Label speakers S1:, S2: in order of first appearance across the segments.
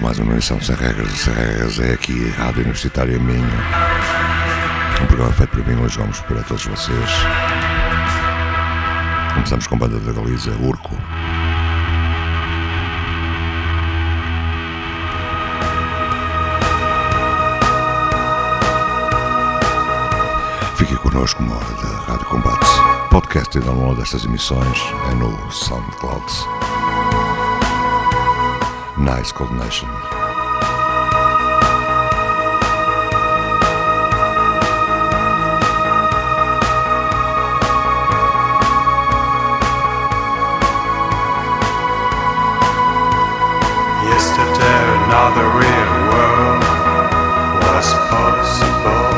S1: Mais uma emissão Sem Regras. Sem Regras é aqui, Rádio Universitária Minha. Um programa feito por mim, hoje vamos para todos vocês. Começamos com a banda da Galiza, Urco. Fique connosco uma hora da Rádio Combate. Podcast e download destas emissões é no SoundCloud. Nice Cold Nation.
S2: Yesterday, another real world was possible,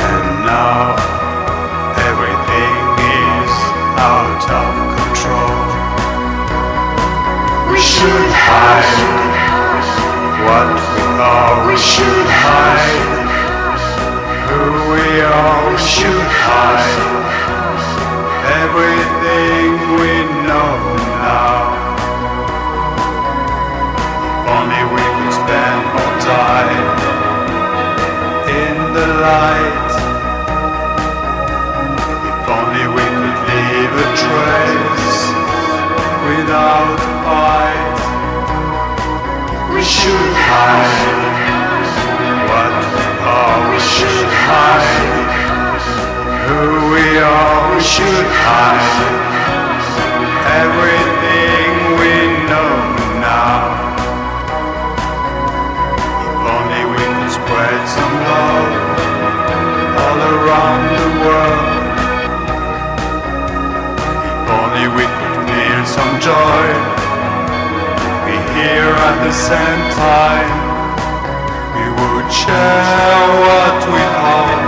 S2: and now hide. what are, we should hide. Who we we should hide. Everything we know now. Only we could spend more time in the light. Hide who we. We should hide everything we know now. If only we could spread some love all around the world. If only we could feel some joy. Be here at the same time. Would share what we are.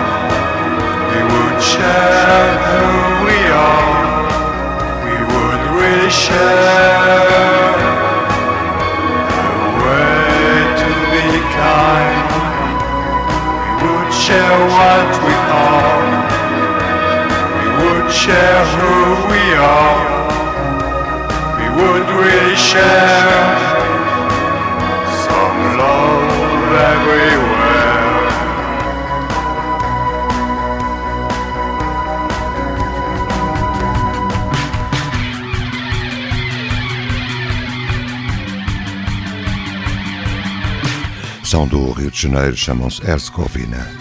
S2: We would share who we are. We would really share the way to be kind. We would share what we are. We would share who we are. We would really share
S1: São do Rio de Janeiro, chamam-se Herzegovina.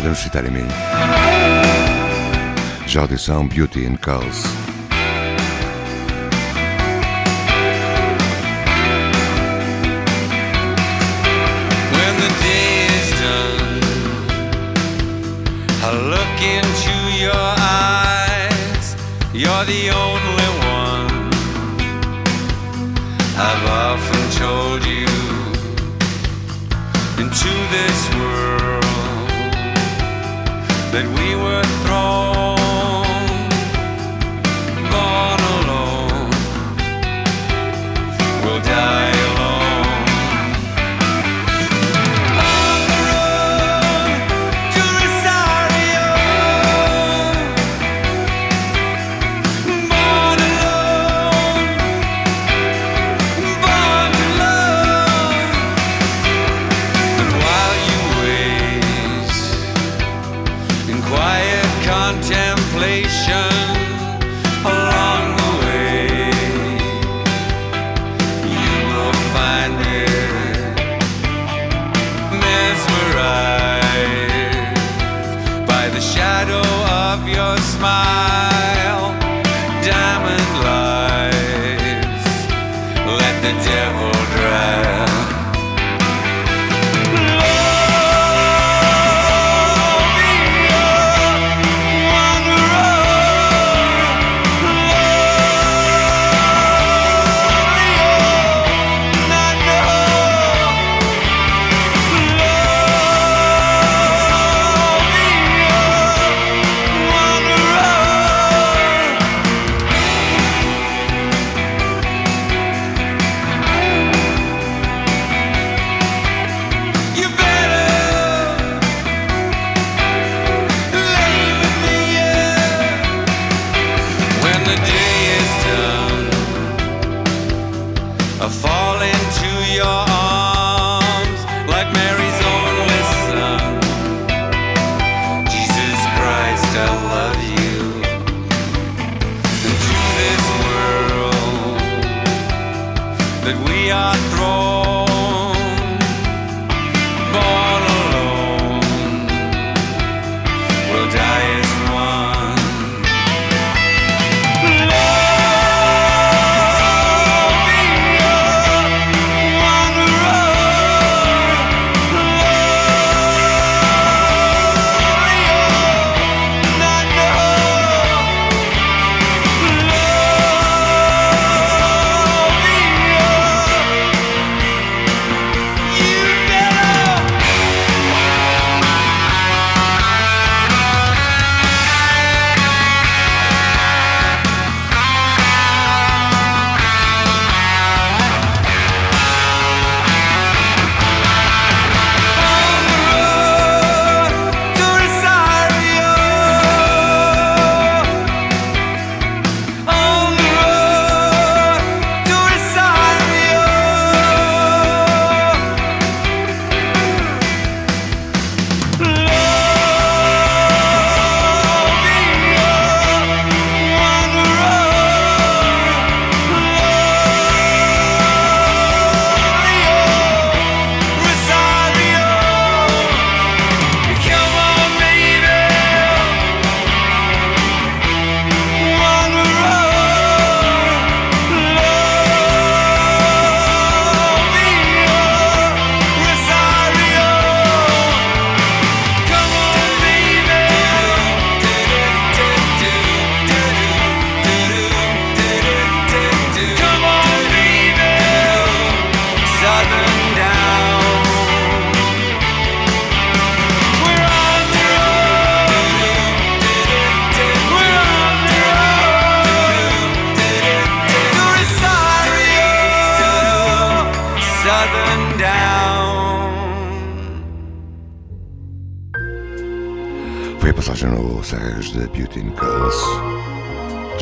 S1: Universitária Minho. Já audição Beauty in Chaos.
S3: When the day is done, I look into your eyes. You're the only one. I've often told you into this world that we were thrown, born alone. We'll die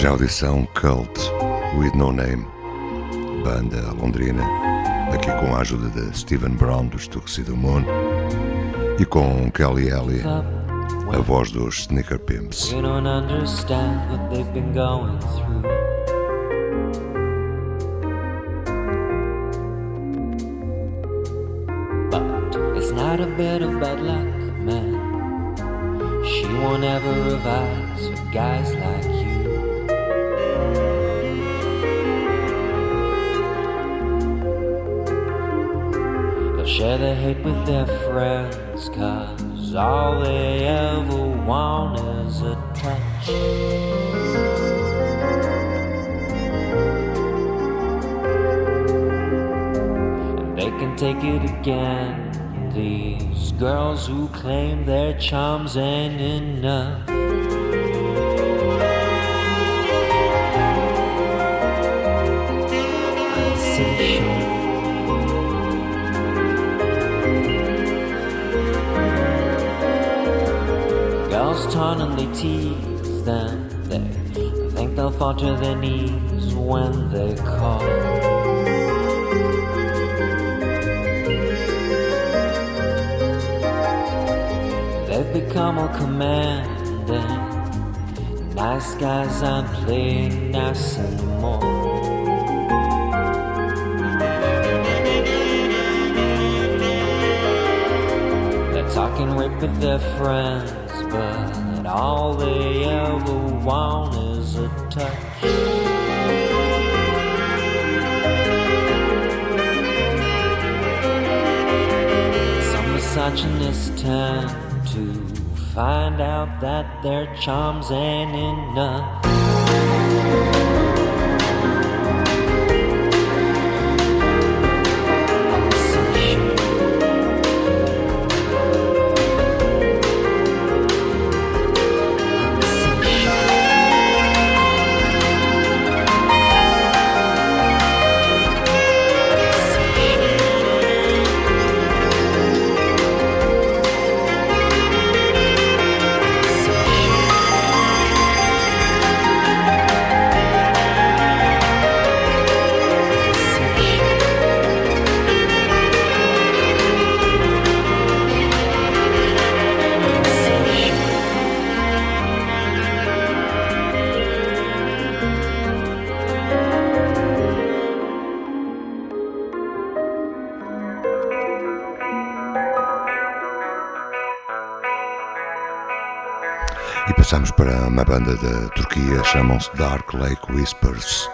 S1: audição Cult with No Name, banda londrina, aqui com a ajuda de Stephen Brown dos Tuxedo Moon e com Kelly Ellie, a voz dos Sneaker Pimps.
S4: Not a bit of bad luck, man. She won't ever revise guys like take it again. These girls who claim their charms ain't enough. Girls turn and they tease them. They think they'll fall to their knees when they call. They've become all commanding. Nice guys aren't playing nice anymore. They're talking with their friends, but all they ever want is a touch. Tend to find out that their charms ain't enough.
S1: Passamos para uma banda da Turquia, chamam-se Dark Lake Whispers.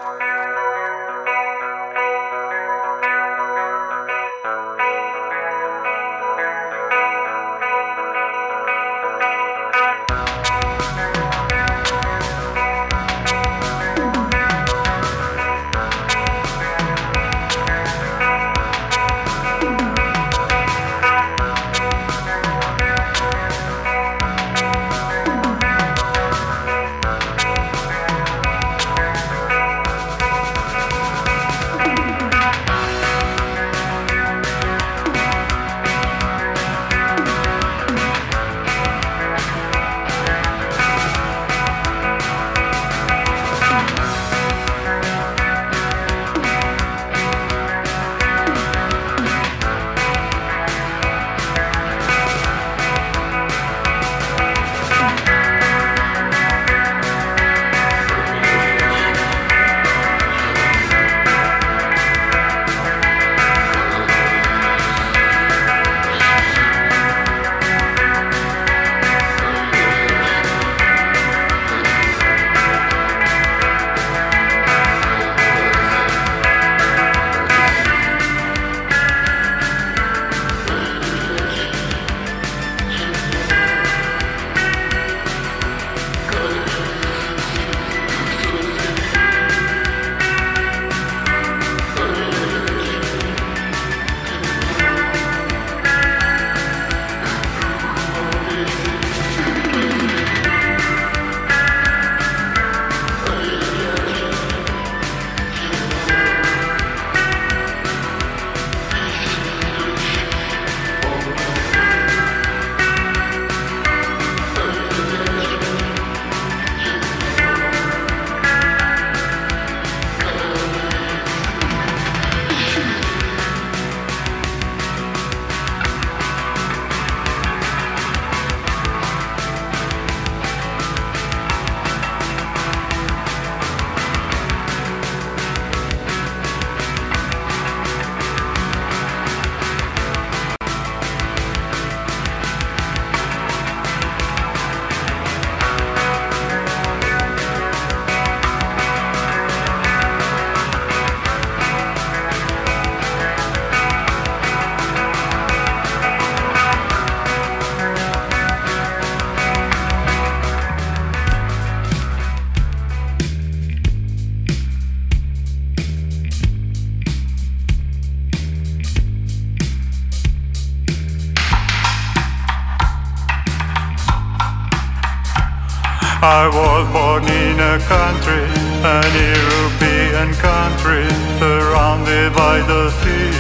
S5: A country, an European country, surrounded by the sea,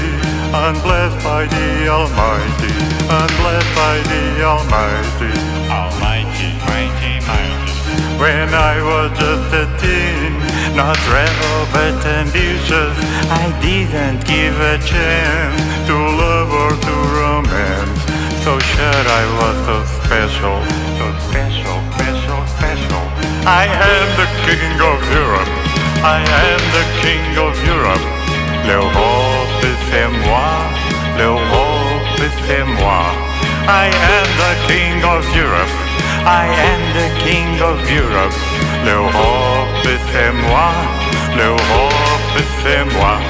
S5: and blessed by the Almighty, and blessed by the Almighty. Almighty, mighty, mighty. When I was just a teen, not rebel but ambitious, I didn't give a chance to love or to romance. So sure I was so special, so special, special, special. I am the king of Europe. I am the king of Europe. L'Europe c'est moi. L'Europe c'est moi. I am the king of Europe. I am the king of Europe. L'Europe c'est moi. L'Europe c'est moi.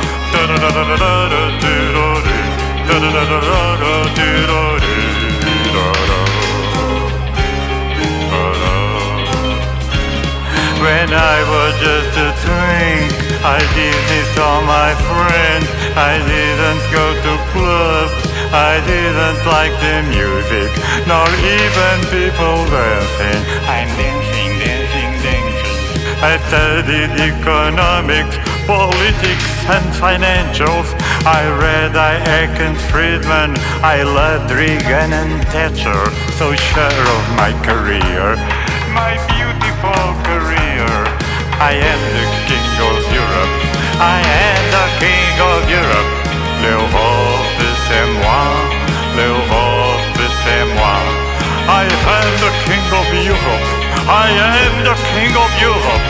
S5: When I was just a twink, I didn't saw my friends. I didn't go to clubs. I didn't like the music, nor even people dancing. I'm dancing, dancing, dancing. I studied economics, politics, and financials. I read Icahn Friedman. I loved Reagan and Thatcher. So sure of my career, my beautiful career. I am the king of Europe. I am the king of Europe. L'Europe c'est moi. L'Europe c'est moi. I am the king of Europe. I am the king of Europe.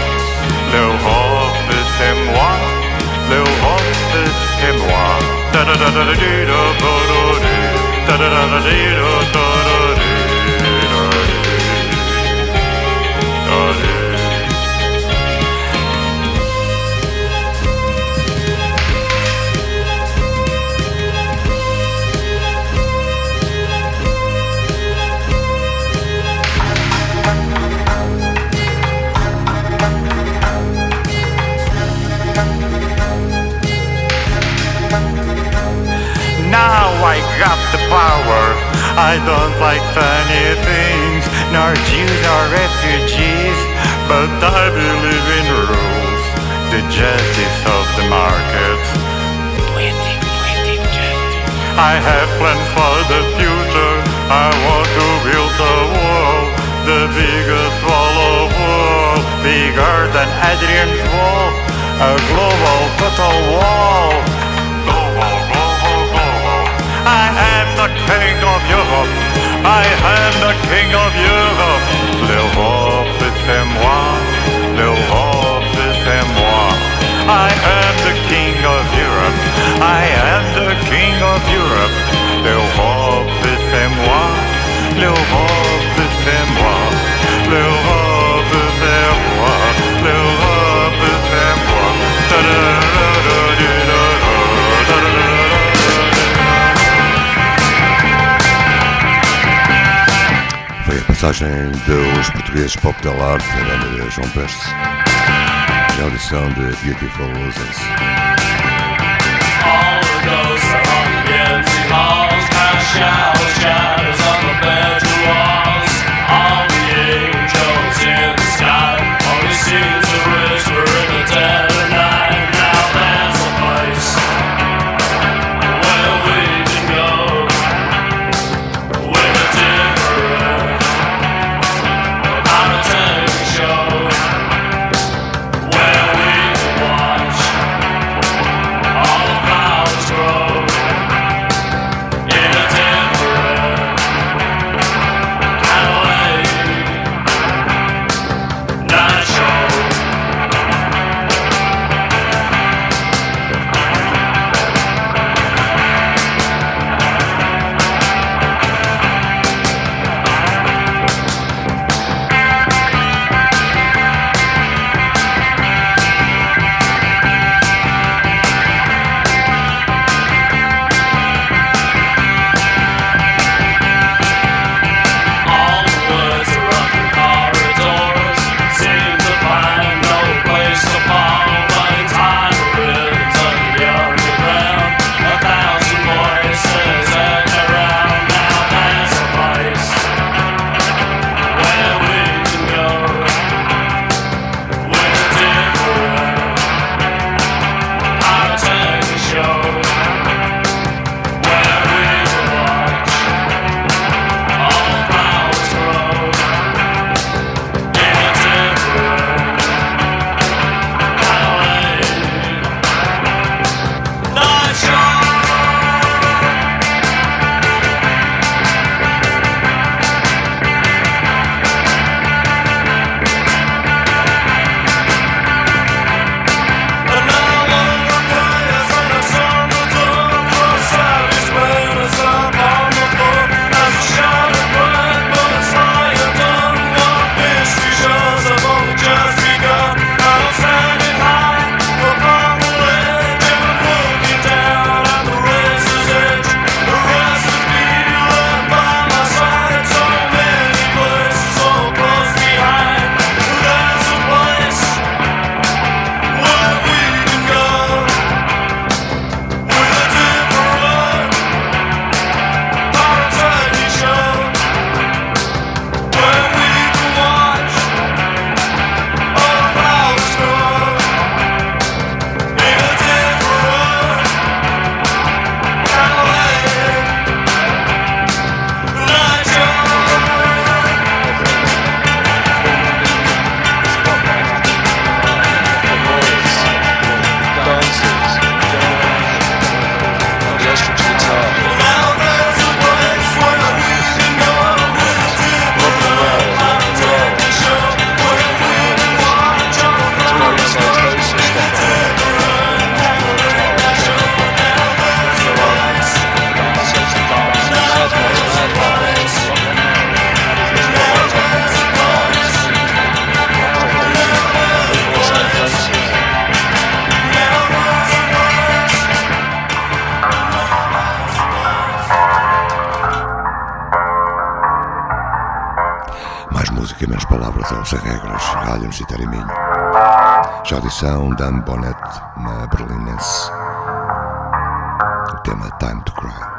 S5: L'Europe c'est moi. L'Europe c'est moi. Da da da da da da da da da da da da da da I have plans for the future. I want to build a wall, the biggest wall of all, bigger than Hadrian's wall, a global total wall. Global, global, global. I am the king of Europe. I am the king of Europe. L'Europe c'est moi. L'Europe c'est moi. I am the king. I am the king of Europe. L'Europe c'est moi. L'Europe c'est moi. L'Europe c'est moi. L'Europe c'est moi. Ta-da-da-da-da-da-da-da.
S1: Foi a passagem dos portugueses Pop Del Arte, de João Pestes, e a audição de Beautiful Losers.
S6: All the angels in the sky? Only
S1: Já audição Dame Bonnet, uma berlinense. O tema Time to Cry.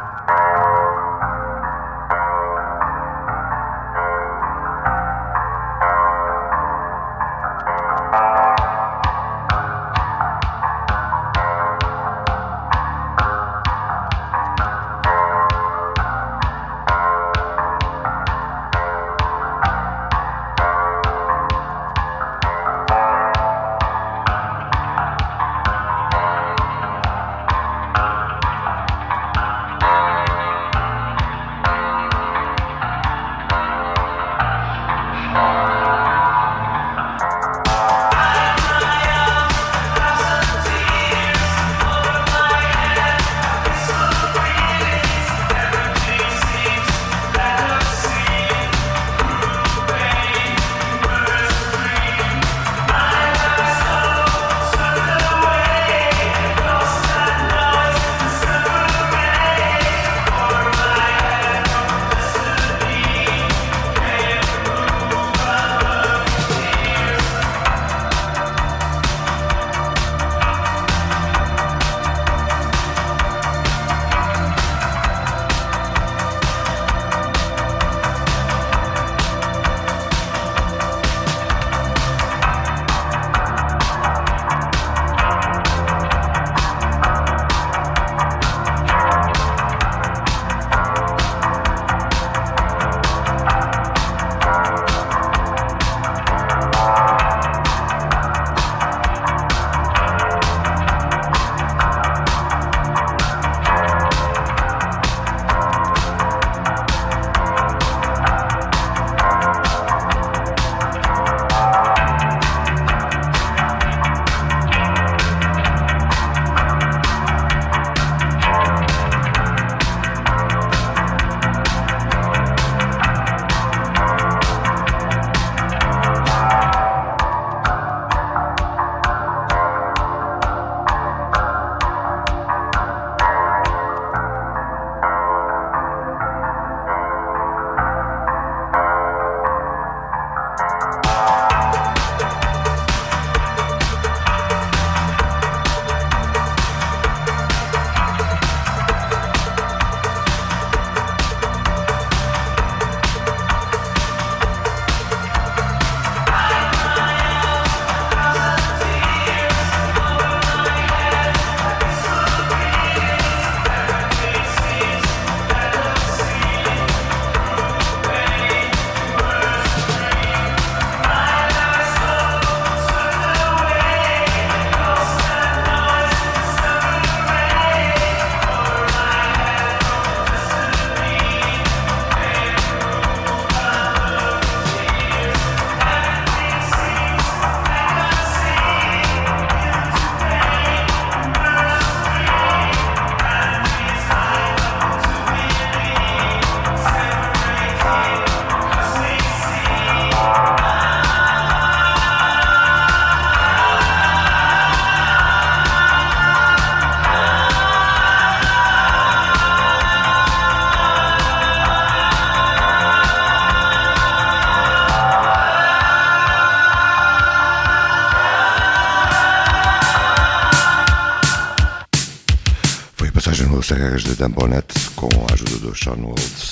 S1: de Dan Bonnet com a ajuda do Sean Woods.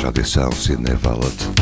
S1: Já
S7: disse ao
S1: Sidney Vallett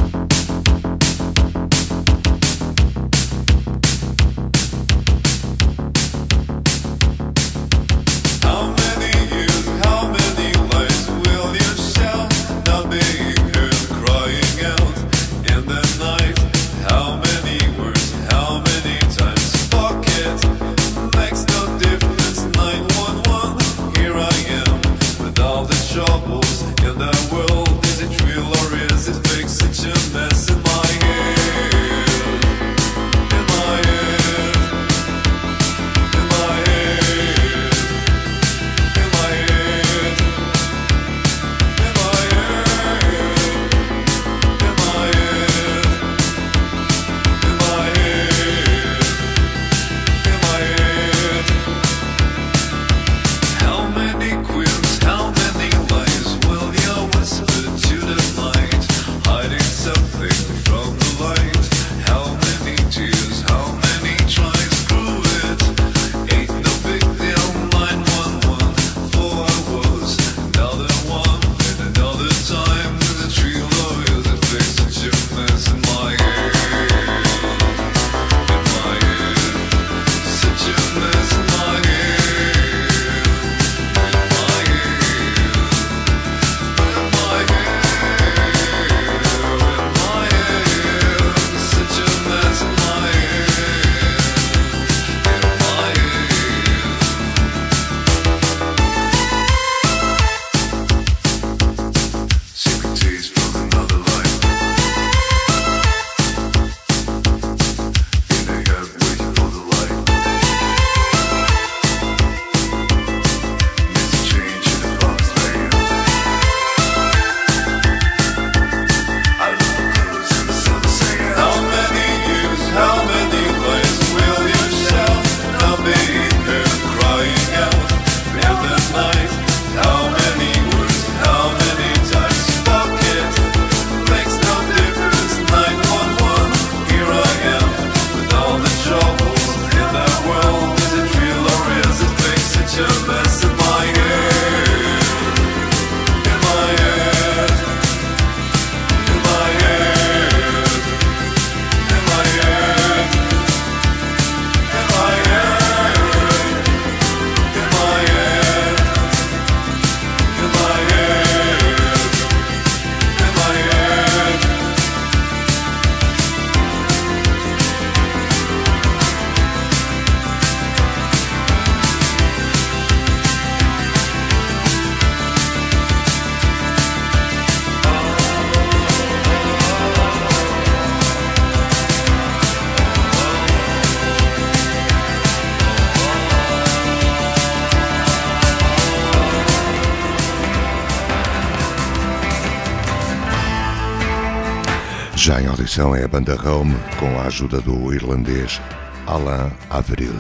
S1: Audição é a banda Home com a ajuda do irlandês Alain Avril.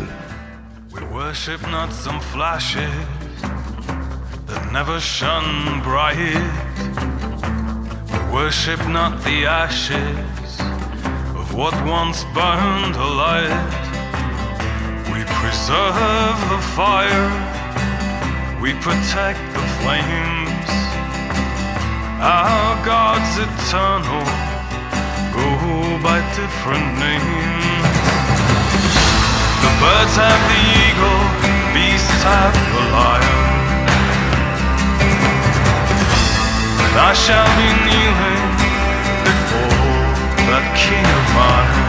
S8: We worship not some flashes that never shone bright. We worship not the ashes of what once burned alight. We preserve the fire, we protect the flames. Our God's eternal, by different names. The birds have the eagle, beasts have the lion. And I shall be kneeling before that king of mine.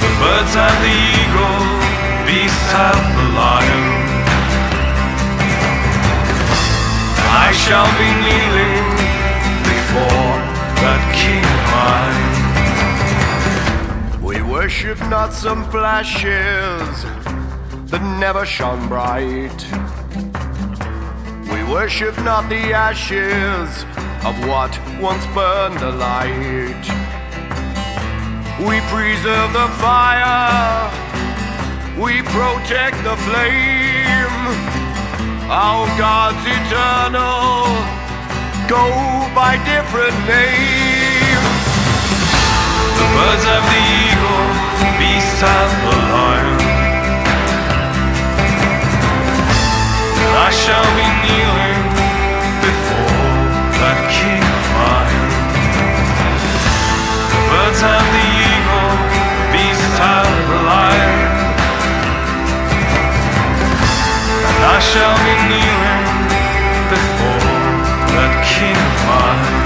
S8: The birds have the eagle, beasts have the lion. I shall be kneeling before mine.
S7: We worship not some flashes that never shone bright. We worship not the ashes of what once burned alight. We preserve the fire, we protect the flame. Our God's eternal, go by different names.
S8: Birds have the eagle, beasts have the lion. I shall be kneeling before that king of mine. The birds have the eagle, beasts have the lion. And I shall be kneeling before that king of mine.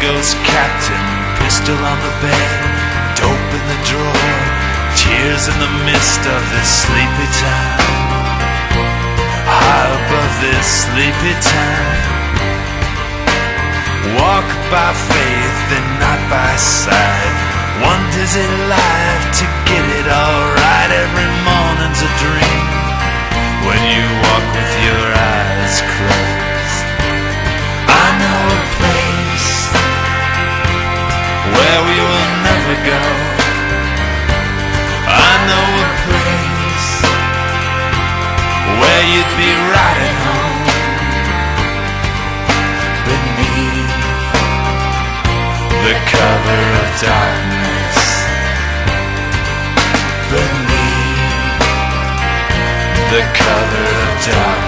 S9: You're the ghost captain, pistol on the bed, dope in the drawer, tears in the mist of this sleepy town. High above this sleepy town. Walk by faith and not by sight. One dizzy life to get it all right. Every morning's a dream when you walk with your eyes closed. where we will never go. I know a place where you'd be right at home beneath the cover of darkness. Beneath the cover of darkness.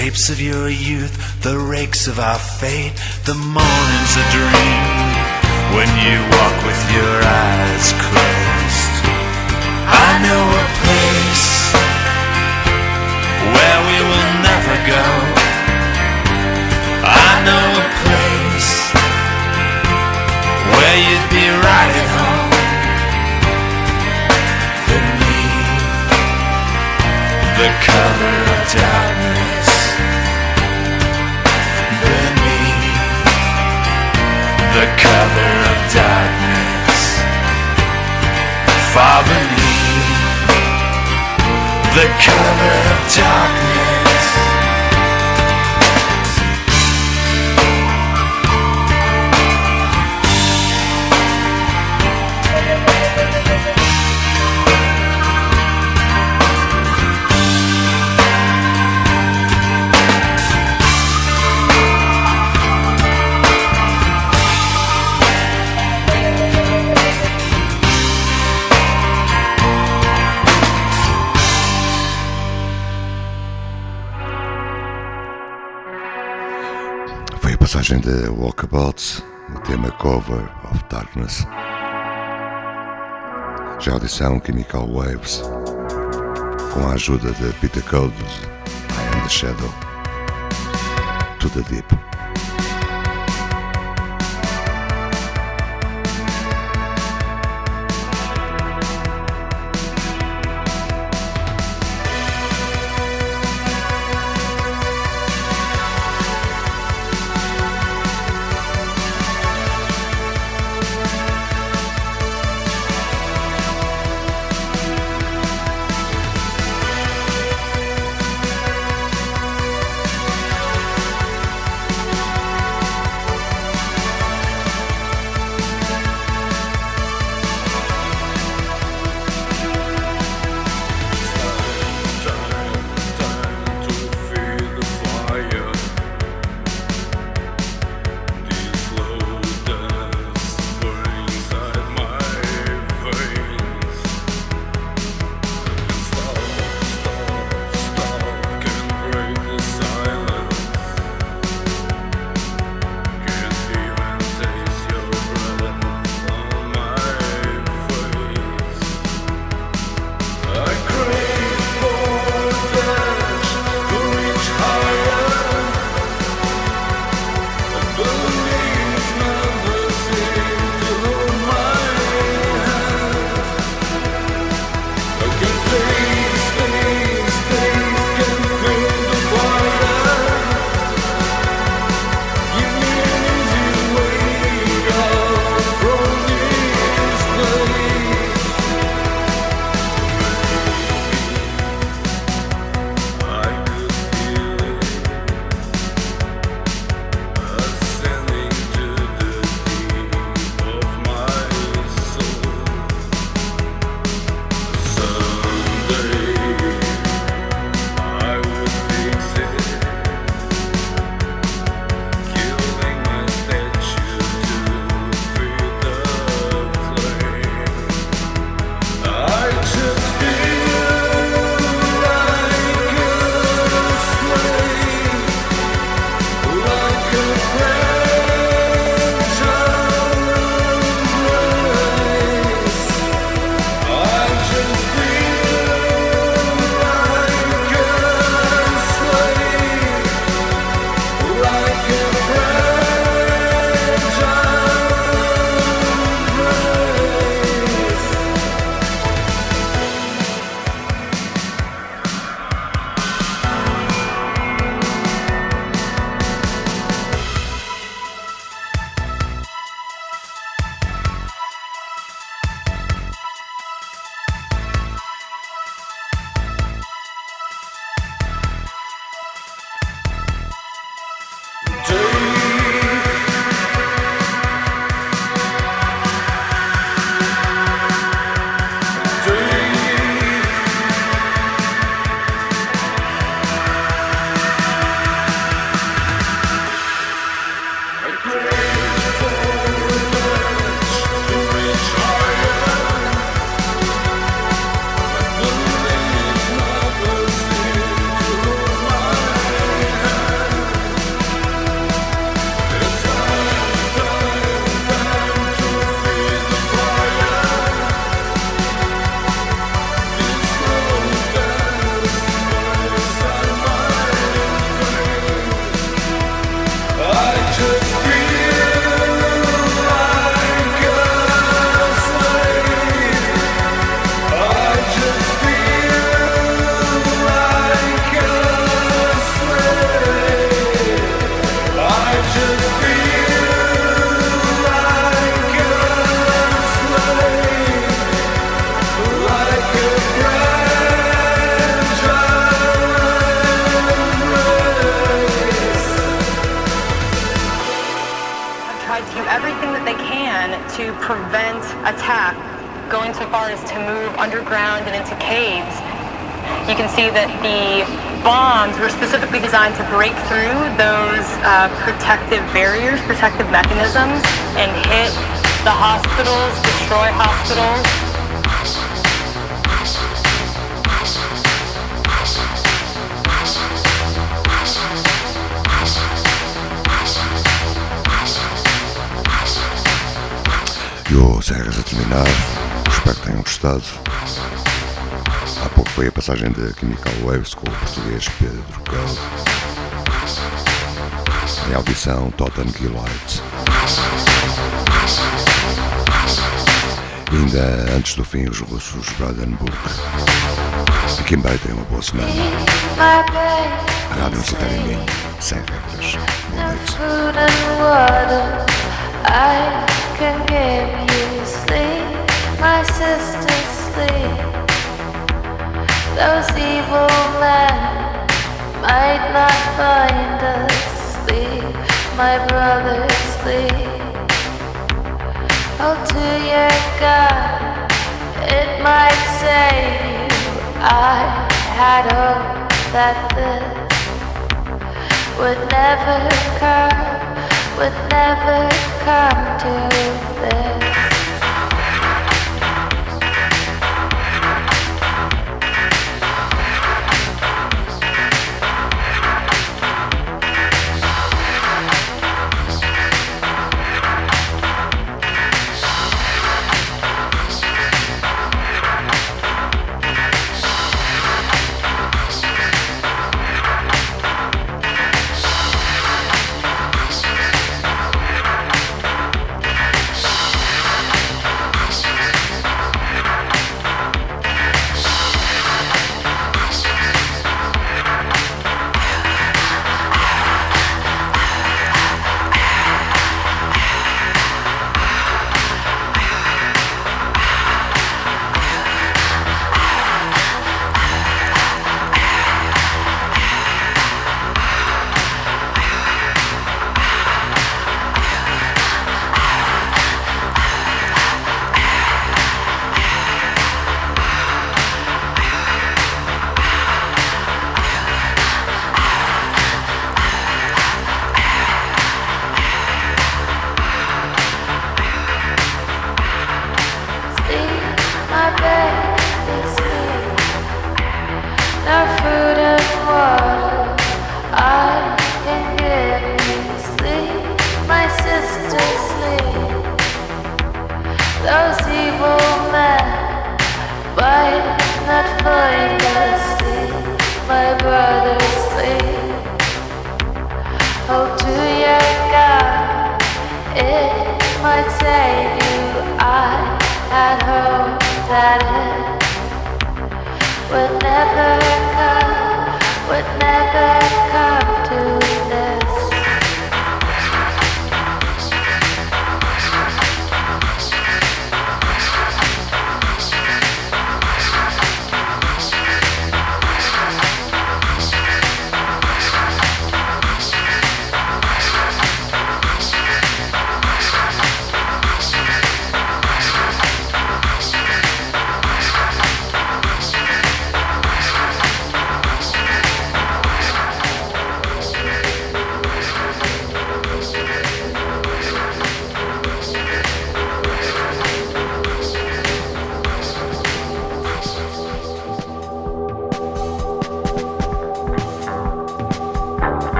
S9: The scrapes of your youth, the rakes of our fate, the morning's a dream when you walk with your eyes closed. I know a place where we Far beneath the cover of darkness.
S1: Foi a passagem de Walkabouts, o tema Cover of Darkness. Já audição Chemical Waves, com a ajuda de Peter Codes, I Am the Shadow. To the Deep.
S10: Underground and into caves. You can see that the bombs were specifically designed to break through those uh, protective barriers, protective mechanisms, and hit the hospitals, destroy hospitals,
S1: E o Serras a terminar. Tenham gostado. Há pouco foi a passagem de Chemical Waves com o português Pedro Cal. Em audição, Totten Gillite. E ainda antes do fim, os russos Brandenburg. Fiquem bem, tenham uma boa semana. Rádio Universitária em mim, sem regras. Boa noite.
S11: My sister sleep. Those evil men might not find us sleep, my brother sleep. Oh, to your God, it might save you. I had hoped that this would never come, would never come to